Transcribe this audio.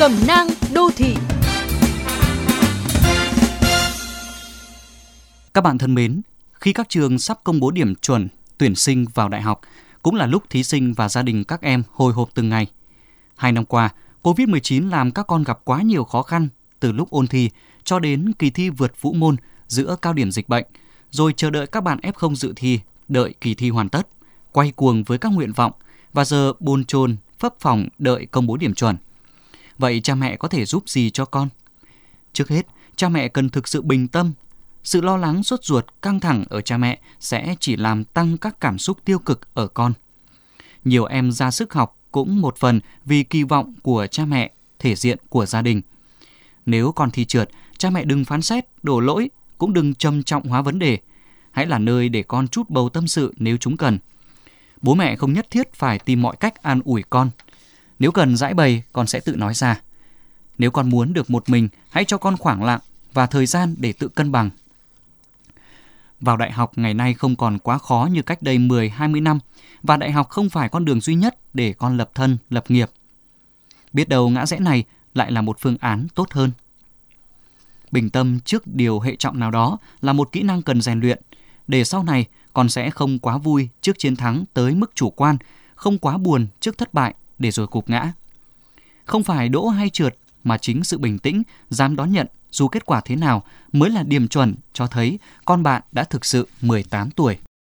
Cẩm nang đô thị Các bạn thân mến, khi các trường sắp công bố điểm chuẩn tuyển sinh vào đại học, cũng là lúc thí sinh và gia đình các em hồi hộp từng ngày. Hai năm qua, COVID-19 làm các con gặp quá nhiều khó khăn từ lúc ôn thi cho đến kỳ thi vượt vũ môn giữa cao điểm dịch bệnh, rồi chờ đợi các bạn F0 dự thi, đợi kỳ thi hoàn tất, quay cuồng với các nguyện vọng và giờ bồn chồn phấp phòng đợi công bố điểm chuẩn. Vậy cha mẹ có thể giúp gì cho con? Trước hết, cha mẹ cần thực sự bình tâm. Sự lo lắng sốt ruột, căng thẳng ở cha mẹ sẽ chỉ làm tăng các cảm xúc tiêu cực ở con. Nhiều em ra sức học cũng một phần vì kỳ vọng của cha mẹ, thể diện của gia đình. Nếu con thi trượt, cha mẹ đừng phán xét, đổ lỗi, cũng đừng trầm trọng hóa vấn đề. Hãy là nơi để con chút bầu tâm sự nếu chúng cần. Bố mẹ không nhất thiết phải tìm mọi cách an ủi con. Nếu cần giải bày, con sẽ tự nói ra. Nếu con muốn được một mình, hãy cho con khoảng lặng và thời gian để tự cân bằng. Vào đại học ngày nay không còn quá khó như cách đây 10-20 năm và đại học không phải con đường duy nhất để con lập thân, lập nghiệp. Biết đâu ngã rẽ này lại là một phương án tốt hơn. Bình tâm trước điều hệ trọng nào đó là một kỹ năng cần rèn luyện, để sau này con sẽ không quá vui trước chiến thắng tới mức chủ quan, không quá buồn trước thất bại để rồi cục ngã. Không phải đỗ hay trượt mà chính sự bình tĩnh, dám đón nhận dù kết quả thế nào mới là điểm chuẩn cho thấy con bạn đã thực sự 18 tuổi.